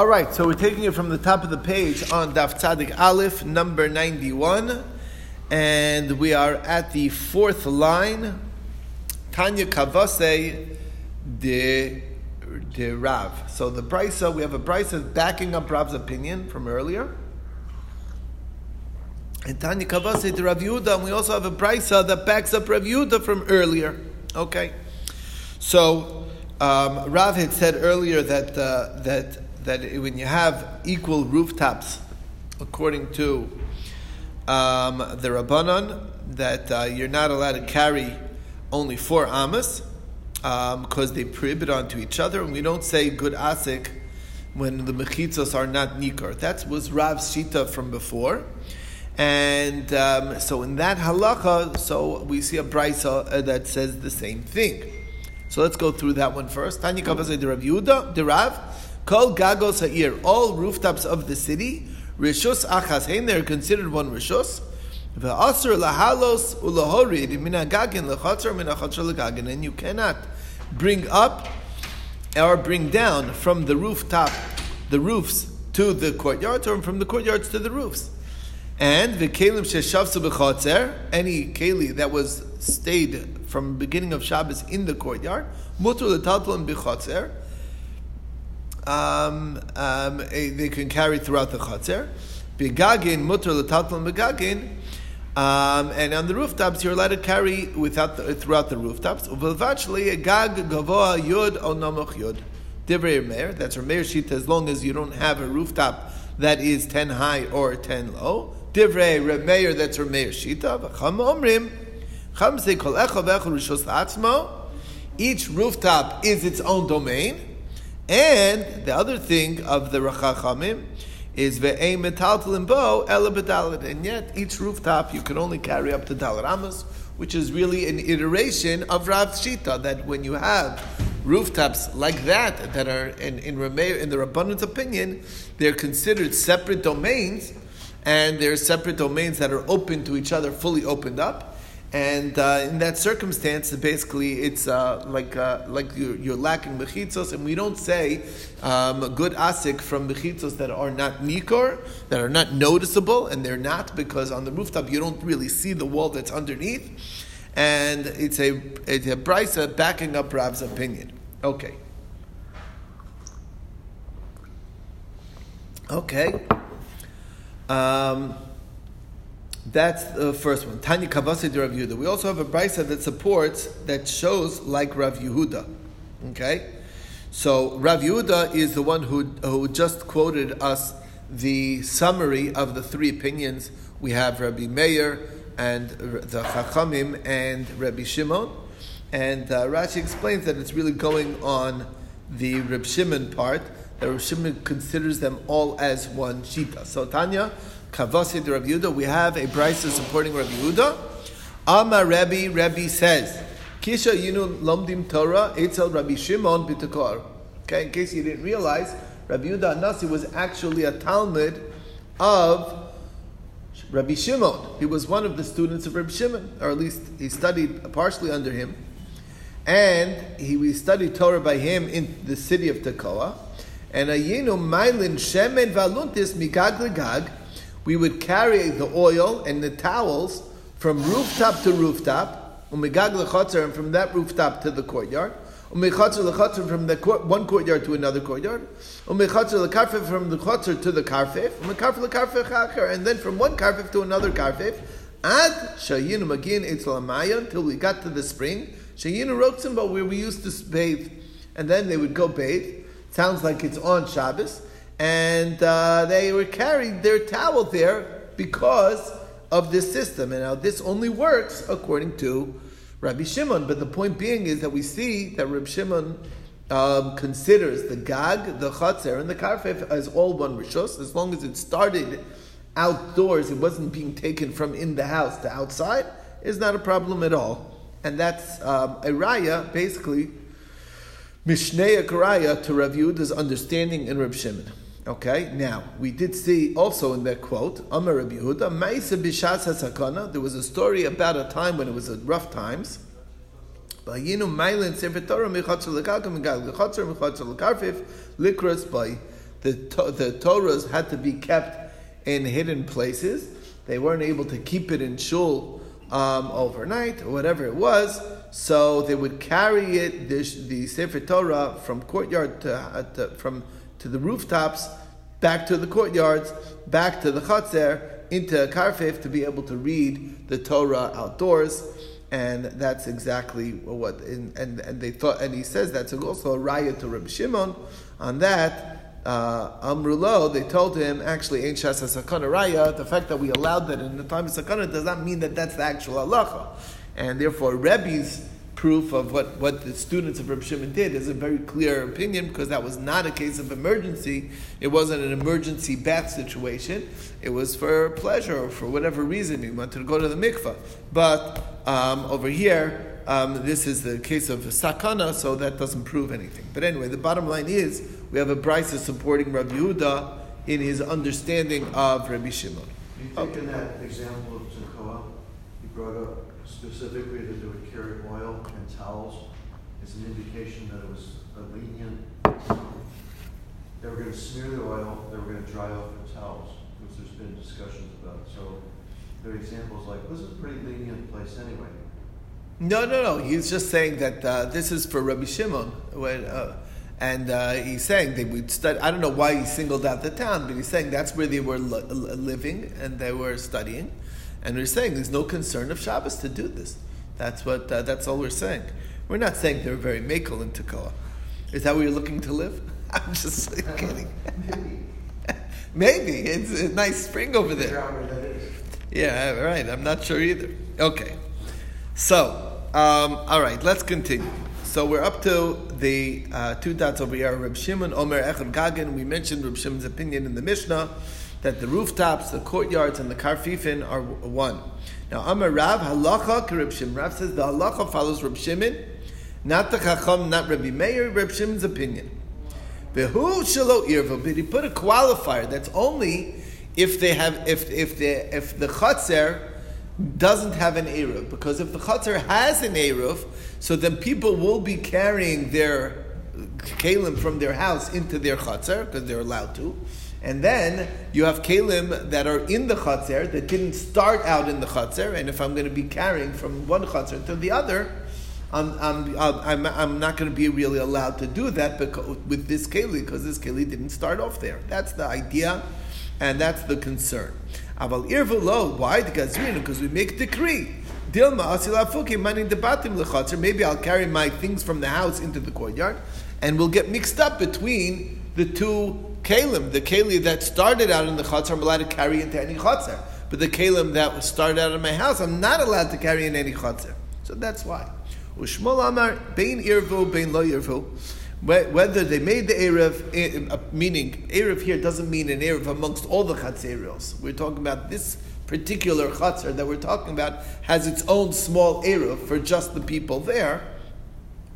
All right, so we're taking it from the top of the page on Daf Tzadik Aleph, number 91, and we are at the fourth line, Tanya Kavase de, de Rav. So the Brisa, we have a Brisa backing up Rav's opinion from earlier. And Tanya Kavase de Rav Yehuda, and we also have a Brisa that backs up Rav Yehuda from earlier. Okay, so um, Rav had said earlier that uh, that that when you have equal rooftops, according to um, the Rabbanon, that uh, you're not allowed to carry only four amas because um, they prohibit onto each other, and we don't say gud asik when the mechitzos are not nikar. That was Rav's shita from before. And um, so in that halacha, so we see a brisa uh, that says the same thing. So let's go through that one first. Tanya Kavazay de Rav Yehuda, de Rav, Kol gagos ha'ir, all rooftops of the city, rishus achas hein, they're considered one rishus. Ve'asr lahalos ulahorid min ha'gagin lechatzer min ha'chatzer legagin, and you cannot bring up or bring down from the rooftop, the roofs to the courtyards, or from the courtyards to the roofs. And v'kelim sheshavsu b'chatzer, any keli that was stayed from beginning of Shabbos in the courtyard, mutur l'taltalon b'chatzer, um, um, they can carry throughout the chatzir. Begagin mutter l'tatlon begagin. Um, and on the rooftops, you're allowed to carry without the, throughout the rooftops. Uvelvachli gag gavoa yud o namoch yud. Divrei Meir, that's Meir Shita, as long as you don't have a rooftop that is 10 high or 10 low. Divrei Meir, that's Meir Shita. V'cham omrim, kol rishos. Each rooftop is its own domain. And the other thing of the Rachachamim is ve'ein metaltal bo ela and yet each rooftop you can only carry up to dalat amos, which is really an iteration of Rav Shita. That when you have rooftops like that that are in in, Rameh, in the Rabbanon's opinion, they're considered separate domains, and they're separate domains that are open to each other, fully opened up. And uh, in that circumstance, basically, it's uh, like uh, like you're, you're, lacking mechitzos, and we don't say um, gud asik from mechitzos that are not nikor, that are not noticeable, and they're not because on the rooftop you don't really see the wall that's underneath, and it's a it's a brisa backing up Rav's opinion. Okay. Okay. Um, that's the first one. Tanya Kavasi Rav Yehuda. We also have a brisa that supports, that shows like Rav Yehuda. Okay? So Rav Yehuda is the one who, who just quoted us the summary of the three opinions. We have Rabbi Meir and the Chachamim and Rabbi Shimon. And uh, Rashi explains that it's really going on the Reb Shimon part, that Reb Shimon considers them all as one shita. So Tanya, Kavasi de Rabbi Yehuda, we have a brisa supporting Rabbi Yehuda. Amar Rabbi, Rabbi says, Kisha Yinu Lomdim Torah, Eitzel Rabbi Shimon B'Takor. Okay, in case you didn't realize, Rabbi Yehuda Nasi was actually a Talmud of Rabbi Shimon. He was one of the students of Rabbi Shimon, or at least he studied partially under him. And he, studied Torah by him in the city of Tekoa. And Ayinu Mailin Shemen Valuntis Migag Legag we would carry the oil and the towels from rooftop to rooftop, and from that rooftop to the courtyard, from the court, one courtyard to another courtyard, from the chotzer to the karfif, and then from one karfif to another karfif, ad shayinu magin etzel till we got to the spring, shayinu roksim, but where we used to bathe, and then they would go bathe. Sounds like it's on Shabbos and uh, they were carrying their towel there because of this system. And now this only works according to Rabbi Shimon. But the point being is that we see that Rabbi Shimon um, considers the gag, the chatzer, and the karfef as all one rishos, as long as it started outdoors, it wasn't being taken from in the house to outside, is not a problem at all. And that's um, a raya, basically, Mishnei Karaya to Rav Yehuda's understanding in Reb Shimon. Okay, now we did see also in that quote, Amar Rabbi Yehuda, Ma'isa b'shas hasakana. There was a story about a time when it was rough times. Likras by the the Torahs had to be kept in hidden places. They weren't able to keep it in shul um, overnight or whatever it was. So they would carry it, the, the Sefer Torah, from courtyard to, uh, to, from to the rooftops, back to the courtyards, back to the Chatzar, into Karfif to be able to read the Torah outdoors. And that's exactly what, and, and, and they thought, and he says that's also a raya to Rabbi Shimon on that uh, Amrulo, they told him, actually, Ein Shas Sakana Raya, the fact that we allowed that in the time of Sakana does not mean that that's the actual halacha. And therefore, Rebbe's proof of what, what the students of Reb Shimon did is a very clear opinion because that was not a case of emergency. It wasn't an emergency bath situation. It was for pleasure or for whatever reason he wanted to go to the mikvah. But um, over here, um, this is the case of sakana, so that doesn't prove anything. But anyway, the bottom line is we have a brisa supporting Rabbi Yehuda in his understanding of Rabbi Shimon. You think in that example of Tekoa, he brought up specifically that they would carry oil and towels as an indication that it was a lenient. They were going to smear the oil, they were going to dry off the towels, which there's been discussions about. So there are examples like this is a pretty lenient place anyway. No, no, no. He's just saying that uh, this is for Rabbi Shimon. When, uh, and uh, he's saying they would study. I don't know why he singled out the town, but he's saying that's where they were li- living and they were studying. And we're saying there's no concern of Shabbos to do this. That's what. Uh, that's all we're saying. We're not saying they're very makel in Tekoa. Is that where you're looking to live? I'm just kidding. Maybe it's a nice spring over there. Yeah, right. I'm not sure either. Okay, so um, all right, let's continue. So we're up to the uh, two dots over here. Reb Shimon Omer Echad Gagan. We mentioned Reb Shimon's opinion in the Mishnah that the rooftops, the courtyards, and the karfifin are one. Now, Amar Rav Halacha Reb. Rav says the halacha follows Reb Shimon, not the Chacham, not Rabbi Meir. Reb Shimon's opinion. Behu shelo irva, but he put a qualifier that's only if they have if if the if the chaser doesn't have an eruv because if the chaser has an eruv, so then people will be carrying their kalim from their house into their chaser because they're allowed to. And then you have kalim that are in the chatzar that didn't start out in the chatzar. And if I'm going to be carrying from one chatzar to the other, I'm, I'm, I'm, I'm not going to be really allowed to do that because, with this keli because this keli didn't start off there. That's the idea, and that's the concern. Aval irvelo, why? Because we make decree. Dilma asilafuki mani debatim lechatzer. Maybe I'll carry my things from the house into the courtyard, and we'll get mixed up between the two kalim, the kalim that started out in the chatzar, I'm allowed to carry into any chatzar. But the kalim that started out in my house, I'm not allowed to carry in any chatzar. So that's why. Ushmol Amar, Bein Irvu, Bein Lo Irvu. Whether they made the Erev, eh, uh, meaning Erev here doesn't mean an Erev amongst all the Chatzerios. We're talking about this particular Chatzar that we're talking about has its own small Erev for just the people there.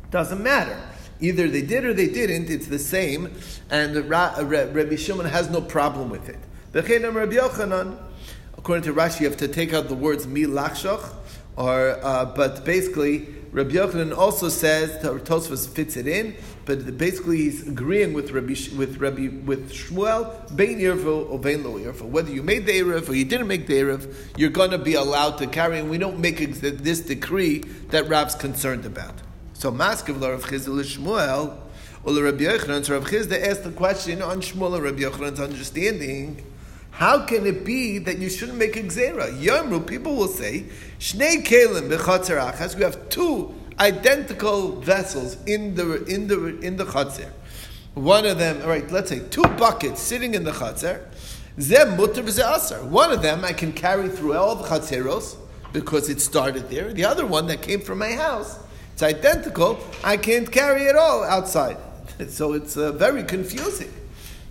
Doesn't matter. Either they did or they didn't, it's the same, and Rabbi Shimon has no problem with it. According to Rashi, you have to take out the words mi lachshach, or uh, but basically Rabbi Yochanan also says Tosfos fits it in, but basically he's agreeing with Rabbi with Rabbi with Shmuel bein irvo or bein lo irvo. Whether you made the erev or you didn't make the erev, you're going to be allowed to carry. And we don't make this decree that Rab's concerned about. So Maskiv Rav Chizil Shmuel, or Rabbi Yochanan, so Rav Chisda asked the question on Shmuel and Rabbi Yochanan's understanding. How can it be that you shouldn't make a gzera? Yomru, people will say, Shnei kelim b'chatzer achas. We have two identical vessels in the in the in the chatzer. One of them, all right, let's say two buckets sitting in the chatzer. Zem mutter aser. One of them I can carry through all the chatzeros because it started there. The other one that came from my house it's identical, I can't carry it all outside. So it's uh, very confusing.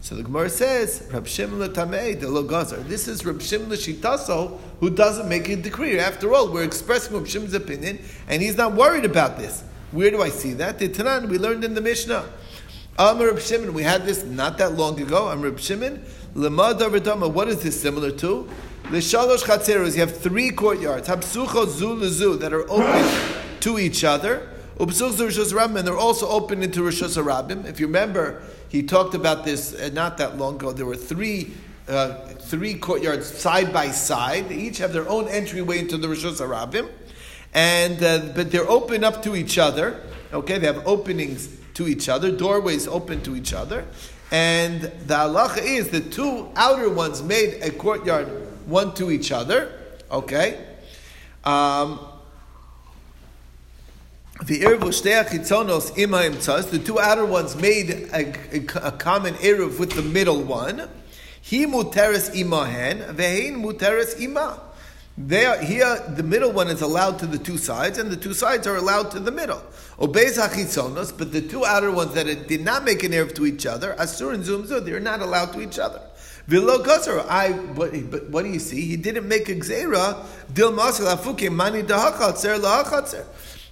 So the Gemara says, Rab Shimon Tamei de. This is Rab Shimon Shitaso who doesn't make a decree. After all, we're expressing Rab Shimon's opinion, and he's not worried about this. Where do I see that? The Tanan we learned in the Mishnah. I'm Rab Shimon. We had this not that long ago. I'm Rab Shimon. Lemad What is this similar to? The Shalosh Chatzeros. You have three courtyards. Habsucho zu that are open to each other. And they're also open into Rosh Hashanah. If you remember, He talked about this uh, not that long ago. There were three uh, three courtyards side by side. They each have their own entryway into the Rishos Harabim, and uh, but they're open up to each other. Okay, they have openings to each other, doorways open to each other, and the halacha is the two outer ones made a courtyard one to each other. Okay. Um, the the two outer ones made a, a, a common eruv with the middle one. He muteres imahen, vehein muteres ima. There, here, the middle one is allowed to the two sides, and the two sides are allowed to the middle. Obeys hachitzonos, but the two outer ones that did not make an eruv to each other, asur and zumzu, they're not allowed to each other. Kasar, I, but, but what do you see? He didn't make a gzera, dil mani.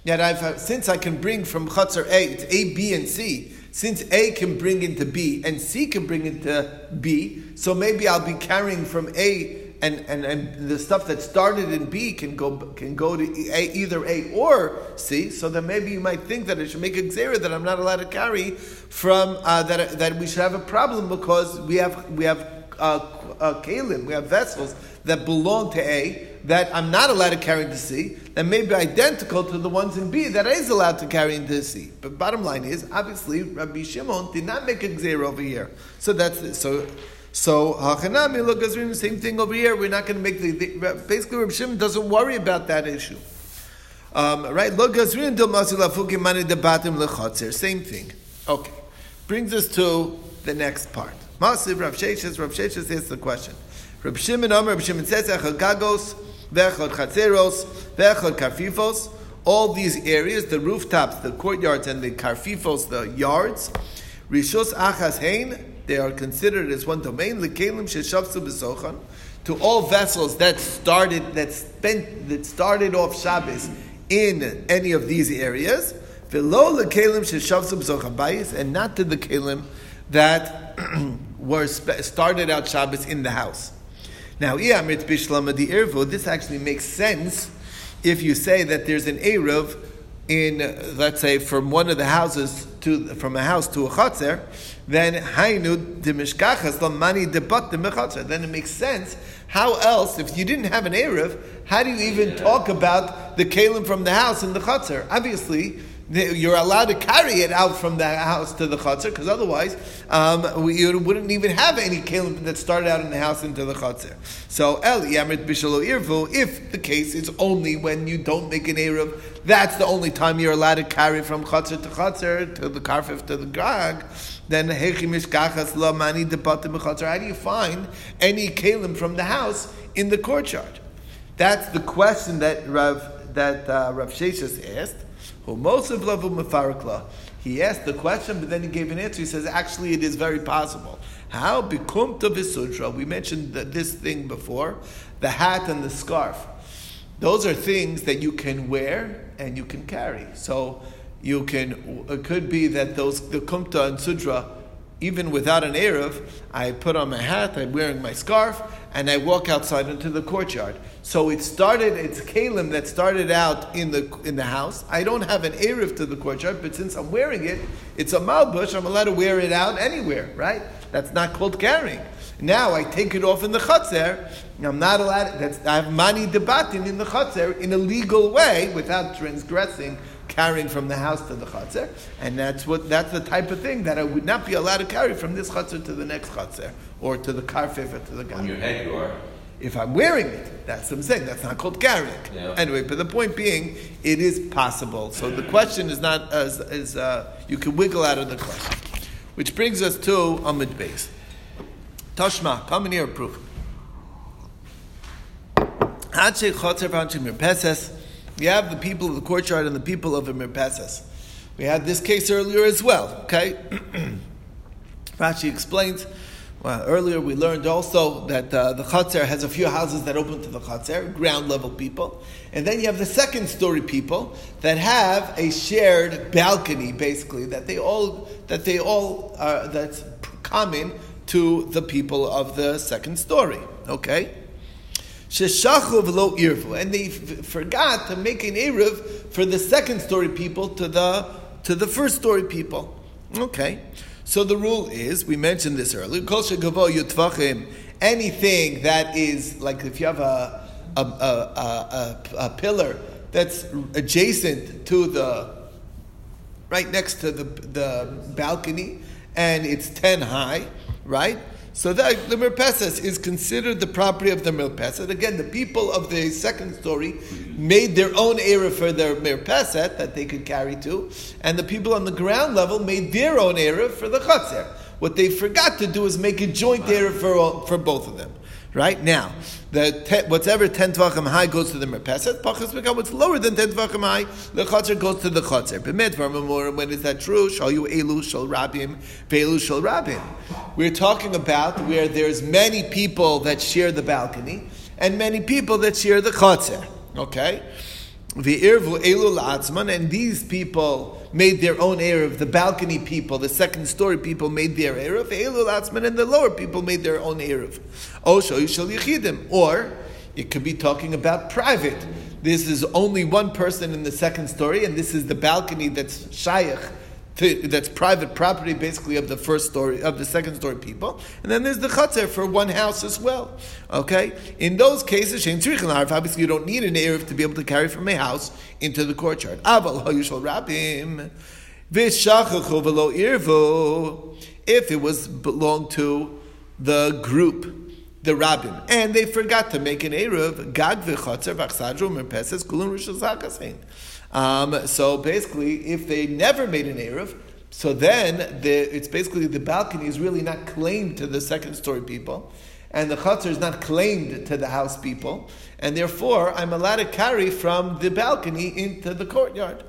Yet I've, since I can bring from Chatzar A, it's A, B, and C. Since A can bring into B and C can bring into B, so maybe I'll be carrying from A and, and, and the stuff that started in B can go can go to A, either A or C. So then maybe you might think that I should make a xera that I'm not allowed to carry from uh, that that we should have a problem because we have we have uh, uh, kalim, we have vessels that belong to A that I'm not allowed to carry into C, that may be identical to the ones in B that is allowed to carry into C. But bottom line is, obviously, Rabbi Shimon did not make a gzeir over here. So that's it. So, so Hachanami look the same thing over here. We're not going to make the, the basically Rabbi Shimon doesn't worry about that issue. Um, right? Look, Same thing. Okay. Brings us to the next part. Masiv Rav Sheshes. Rav Sheshes asks the question. Rav Shimon Omer, Rav Shimon says, Echad Gagos, Vechad Chatzeros, Vechad Karfifos, all these areas, the rooftops, the courtyards, and the karfifos, the yards, Rishos Achas they are considered as one domain, Lekelim Sheshavsu B'Sochan, to all vessels that started, that spent, that started off Shabbos in any of these areas, V'lo Lekelim Sheshavsu B'Sochan Bayis, and not to the Kelim that were started out Shabbos in the house. Now, yemitbislama the eruv this actually makes sense if you say that there's an Eruv in, let's say, from one of the houses to from a house to a chotzer, then hainu demishkachas lamani debat demechatzer. Then it makes sense. How else, if you didn't have an eruv, how do you even talk about the kalim from the house in the chotzer? Obviously, you're allowed to carry it out from the house to the chutzner, because otherwise um, you wouldn't even have any kelim that started out in the house into the chutzner. So el yamrit bishalo irvu. If the case is only when you don't make an eruv, that's the only time you're allowed to carry from chutzner to chutzner to the karfif to the grag. Then hechimish Kachas, la mani How do you find any kelim from the house in the courtyard? That's the question that Rav that uh, Rav Sheshas asked. He asked the question, but then he gave an answer. He says, actually, it is very possible. How? Bikumta visudra. We mentioned this thing before the hat and the scarf. Those are things that you can wear and you can carry. So you can, it could be that those, the kumta and sudra, even without an Erev, I put on my hat, I'm wearing my scarf, and I walk outside into the courtyard. So it started, it's kalim that started out in the in the house. I don't have an Erev to the courtyard, but since I'm wearing it, it's a malbush, I'm allowed to wear it out anywhere, right? That's not called carrying. Now I take it off in the chutzer. I'm not allowed. That's, I have mani debating in the chutzer in a legal way without transgressing carrying from the house to the chatzar, and that's what that's the type of thing that I would not be allowed to carry from this chatzar to the next chatzar or to the karfif or to the guy. On your head, you are. If I'm wearing it, that's what I'm saying. That's not called carrying. Yeah. Anyway, but the point being, it is possible. So the question is not as, as uh, you can wiggle out of the question, which brings us to Amid base. Tashma, come in here, proof. We have the people of the courtyard and the people of the mirpesas. We had this case earlier as well. Okay, Rashi explains. Well, earlier we learned also that uh, the Chatzar has a few houses that open to the Chatzar, ground level people. And then you have the second story people that have a shared balcony, basically, that they all, that they all, uh, that's common to the people of the second story. Okay? Sheshachu lo irvu, and they f- forgot to make an eruv for the second story people to the to the first story people. Okay, So the rule is, we mentioned this earlier, kol shegavo yutvachim, anything that is, like if you have a, a, a, a, a pillar that's adjacent to the, right next to the, the balcony, and it's 10 high, right? So that the mirpeses is considered the property of the mirpeset. Again, the people of the second story made their own area for their mirpeset that they could carry to, and the people on the ground level made their own area for the chaser. What they forgot to do is make a joint area for all, for both of them. Right now, the te, whatever ten tvachim high goes to the merpeset, pachas become what's lower than ten tvachim high, the chotzer goes to the chotzer. B'med when is that true? Shal you elu shal rabim, ve'elu shal rabim. We're talking about where there's many people that share the balcony and many people that share the chotzer. Okay. The irvu Elul Atzman, and these people made their own erev. The balcony people, the second story people, made their erev. Elul Atzman and the lower people made their own erev. Osho yishal yichidim, or it could be talking about private. This is only one person in the second story, and this is the balcony that's shaykh that's private property, basically of the first story of the second story people, and then there's the chutzner for one house as well. Okay, in those cases, obviously you don't need an erev to be able to carry from a house into the courtyard. If it was belonged to the group the rabbin, and they forgot to make an eruv. Gag v'chotzer v'achsadru merpeses kulun rishus um, So basically, if they never made an eruv, so then the, it's basically the balcony is really not claimed to the second story people, and the chutzner is not claimed to the house people, and therefore I'm allowed to carry from the balcony into the courtyard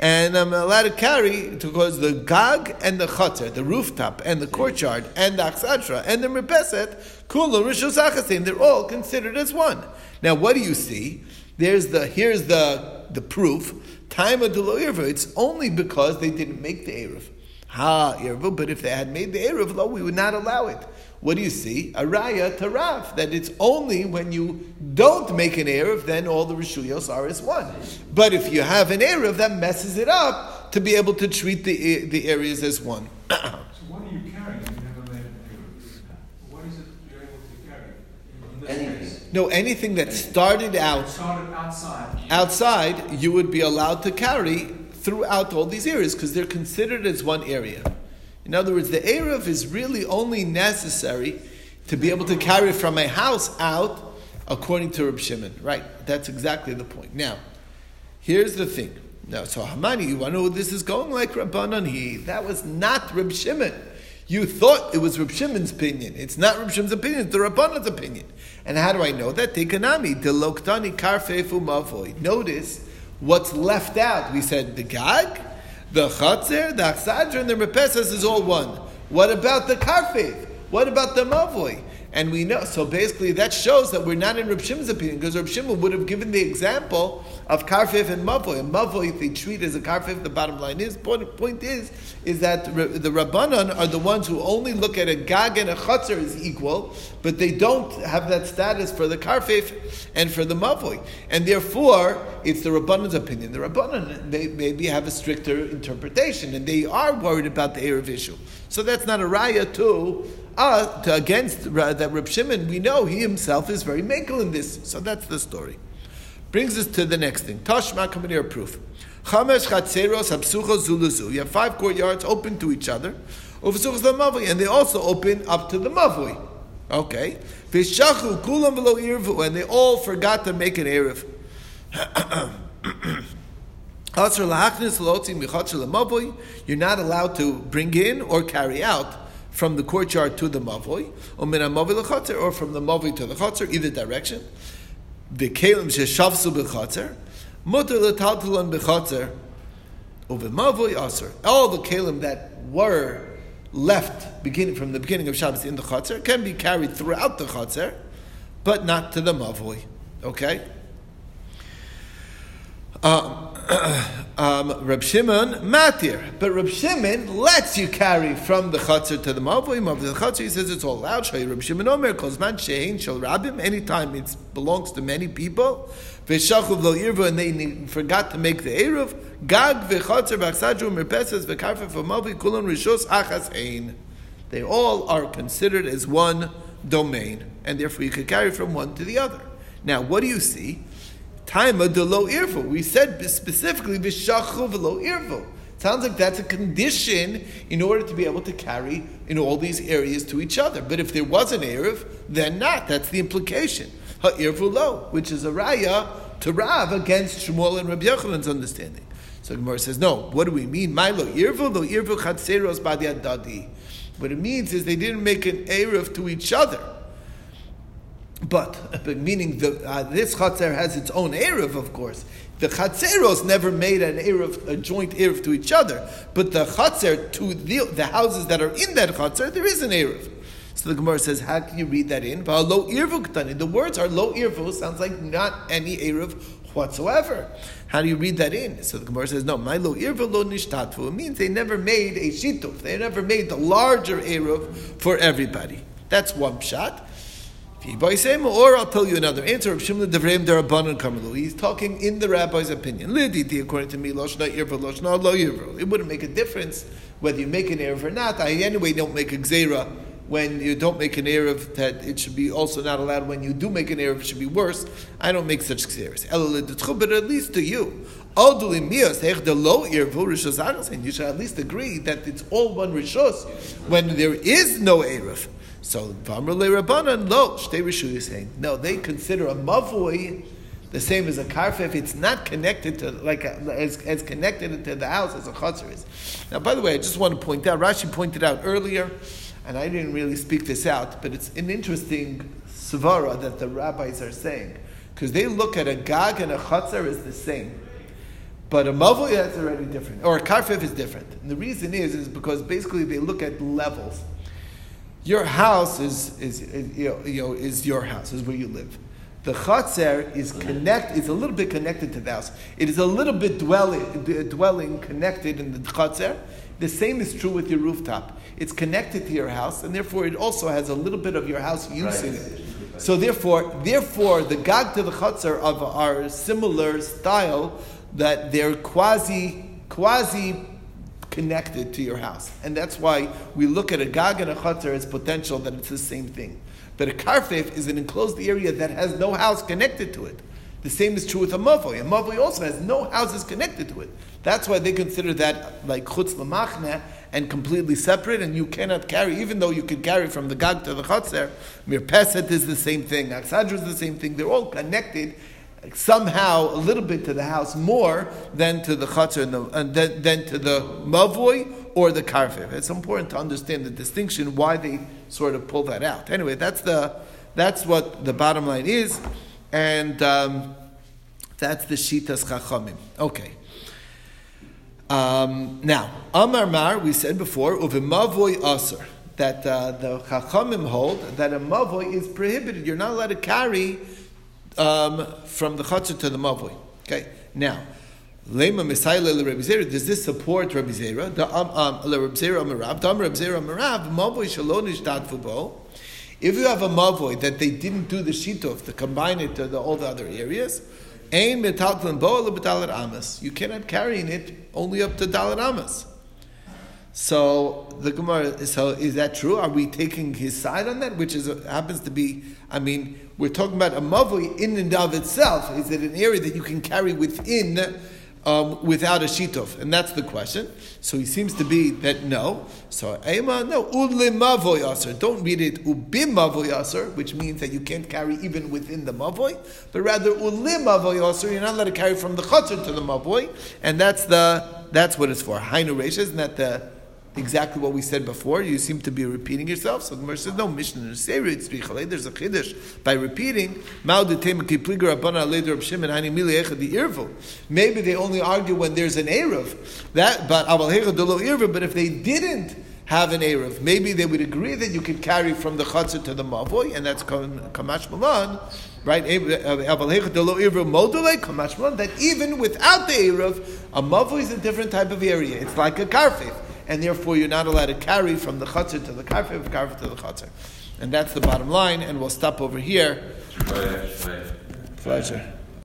and I'm allowed to carry because the gag and the chutzner, the rooftop and the courtyard and the achsadra and the merpeset, kula rishus they're all considered as one. Now, what do you see? There's the here's the the proof. Time of the It's only because they didn't make the eruv. Ha eruv, but if they had made the eruv, lo, we would not allow it. What do you see? A raya to Rav, that it's only when you don't make an Erev, then all the Rishuyos are as one. But if you have an Erev, that messes it up to be able to treat the, the areas as one. so what are you carrying you never made an What is it you're able to carry? Anything. No, anything that started out started outside. outside, you would be allowed to carry throughout all these areas because they're considered as one area. In other words, the Erev is really only necessary to be able to carry from a house out according to Reb Shimon. Right? That's exactly the point. Now, here's the thing. Now, so Hamani, you want to know this is going like Rabbanan? He that was not Reb Shimon. You thought it was Reb Shimon's opinion. It's not Reb Shimon's opinion, it's the Rabbanan's opinion. And how do I know that? Tekanami, the Loktani Karfefu Mavoy. Notice what's left out. We said the Gag, the Chatzer, the Achsadra, and the Repesas is all one. What about the Karfev? What about the Mavoy? And we know, so basically that shows that we're not in Reb Shimon's opinion, because Reb Shimon would have given the example of Karfif and Mavoy. And Mavoy, if they treat as a Karfif, the bottom line is, point, point is, is that the Rabbanon are the ones who only look at a Gag and a Chatzar as equal, but they don't have that status for the Karfif and for the Mavoy. And therefore, it's the Rabbanon's opinion. The Rabbanon may, maybe have a stricter interpretation, and they are worried about the Erev issue. So that's not a raya to uh, to, against uh, that Reb Shimon, we know he himself is very makel in this. So that's the story. Brings us to the next thing. Tashma Kamanir proof. Chamesh Chatzeros Hapsucho Zuluzu. You have five courtyards open to each other. And they also open up to the Mavui. Okay. Kulam Velo Irvu. And they all forgot to make an Erev. You're not allowed to bring in or carry out from the courtyard to the mavoi, or min mavoi or from the mavoi to the chatzer, either direction. The kelim sheshavsu bechatzer, mutter letaltalan bechatzer, over mavoi aser. All the kelim that were left beginning from the beginning of Shabbos in the chatzer can be carried throughout the chatzer, but not to the mavoi. Okay. Um, Um, Shimon matir, but Reb Shimon lets you carry from the chutzner to the mavoi. Of the chutzner, he says it's all allowed. Shay Reb Shimon Omer kozman shein shel rabim. Anytime it belongs to many people, v'shachuv lo irvu, and they forgot to make the eruv. Gag v'chutzner b'achsadru merpeses v'karfe for mavoi kulam rishos achas ein. They all are considered as one domain, and therefore you could carry from one to the other. Now, what do you see? Time of the low irvu. We said specifically vishachu v'lo irvu. Sounds like that's a condition in order to be able to carry in all these areas to each other. But if there was an erev, then not. That's the implication. Ha'irvu lo, which is a raya to Rav against Shmuel and Rabbi Yochanan's understanding. So Gemara says, no. What do we mean? My lo irvu lo irvu chatzeros badi adadi. What it means is they didn't make an erev to each other. But, meaning the, uh, this chatzer has its own erev, of course. The chatzeros never made an erev, a joint erev to each other. But the chatzer to the, the houses that are in that chatzer, there is an erev. So the Gemara says, how can you read that in? Lo irvu The words are lo irvu, sounds like not any erev whatsoever. How do you read that in? So the Gemara says, no, my lo irvu lo nishtatfu. It means they never made a shituf. They never made the larger erev for everybody. That's one shot. Or I'll tell you another answer. He's talking in the rabbi's opinion. According to me, it wouldn't make a difference whether you make an erev or not. I anyway don't make a gzera when you don't make an erev that it should be also not allowed. When you do make an erev, it should be worse. I don't make such gzeras. But at least to you, and you should at least agree that it's all one rishos when there is no erev. So Vamrle Rabbanan, lo, Shtei Rishu is saying, no, they consider a mavoi the same as a karfa if it's not connected to, like, as, as connected to the house as a chatzar is. Now, by the way, I just want to point out, Rashi pointed out earlier, and I didn't really speak this out, but it's an interesting svara that the rabbis are saying, because they look at a gag and a chatzar as the same. But a mavoi that's already different, or a karfef is different. And the reason is, is because basically they look at levels. Your house is, is, is you, know, you know, is your house, is where you live. The chatzer is connect. It's a little bit connected to the house. It is a little bit dwelling, dwelling connected in the chatzer. The same is true with your rooftop. It's connected to your house, and therefore it also has a little bit of your house use in it. So therefore, therefore, the gag to the chatzer of our similar style that they're quasi quasi connected to your house. And that's why we look at a gag and a chutzner as potential that it's the same thing. But a karfef is an enclosed area that has no house connected to it. The same is true with a mavoi. A mavoi also has no houses connected to it. That's why they consider that like chutz lamachne and completely separate, and you cannot carry, even though you could carry from the gag to the chutzer. Mirpeset is the same thing. Aksadra is the same thing. They're all connected somehow a little bit to the house more than to the chatzar and, the, and then, than to the mavoi or the karfev. It's important to understand the distinction why they sort of pull that out. Anyway, that's the that's what the bottom line is, and um, that's the shitas chachamim. Okay. Um, now, Amar Mar, we said before, uvimavoi aser, that uh, the chachamim hold that a mavoi is prohibited. You're not allowed to carry um, from the chutzah to the mavoi. Okay, now. Lema Misaila Rabbi Zera. Does this support Rabbi Zera? The um um Rabbi Zera Amarav. Dam Rabbi Zera Amarav. Mavoi Shalonish Dadfubo. If you have a mavoi that they didn't do the shituf to combine it to the, all the other areas, ain metaltlan bo le betalat amas. You cannot carry in it only up to dalat amas. So the Gemara. So is that true? Are we taking his side on that? Which is happens to be. I mean, we're talking about a mavui in and of itself. Is it an area that you can carry within um, without a shitov? And that's the question. So he seems to be that no. So Ema, no, udle mavoi aser. Don't read it ubim mavoi aser, which means that you can't carry even within the mavoi, but rather ulim mavoi aser, you're not allowed to carry from the chutzner to the mavoi, and that's the that's what it's for. Hainu reishes, isn't that the exactly what we said before. You seem to be repeating yourself. So the Gemara says, no, Mishnah There's a chiddush by repeating. Maybe they only argue when there's an eruv. That, but but if they didn't have an Erev. Maybe they would agree that you could carry from the Chatzar to the Mavoy, and that's Kamash Malan, right? Uh, that even without the Erev, a Mavoy is a different type of area. It's like a Karfif, and therefore you're not allowed to carry from the Chatzar to the Karfif, Karfif to the Chatzar. And that's the bottom line, and we'll stop over here. Pleasure.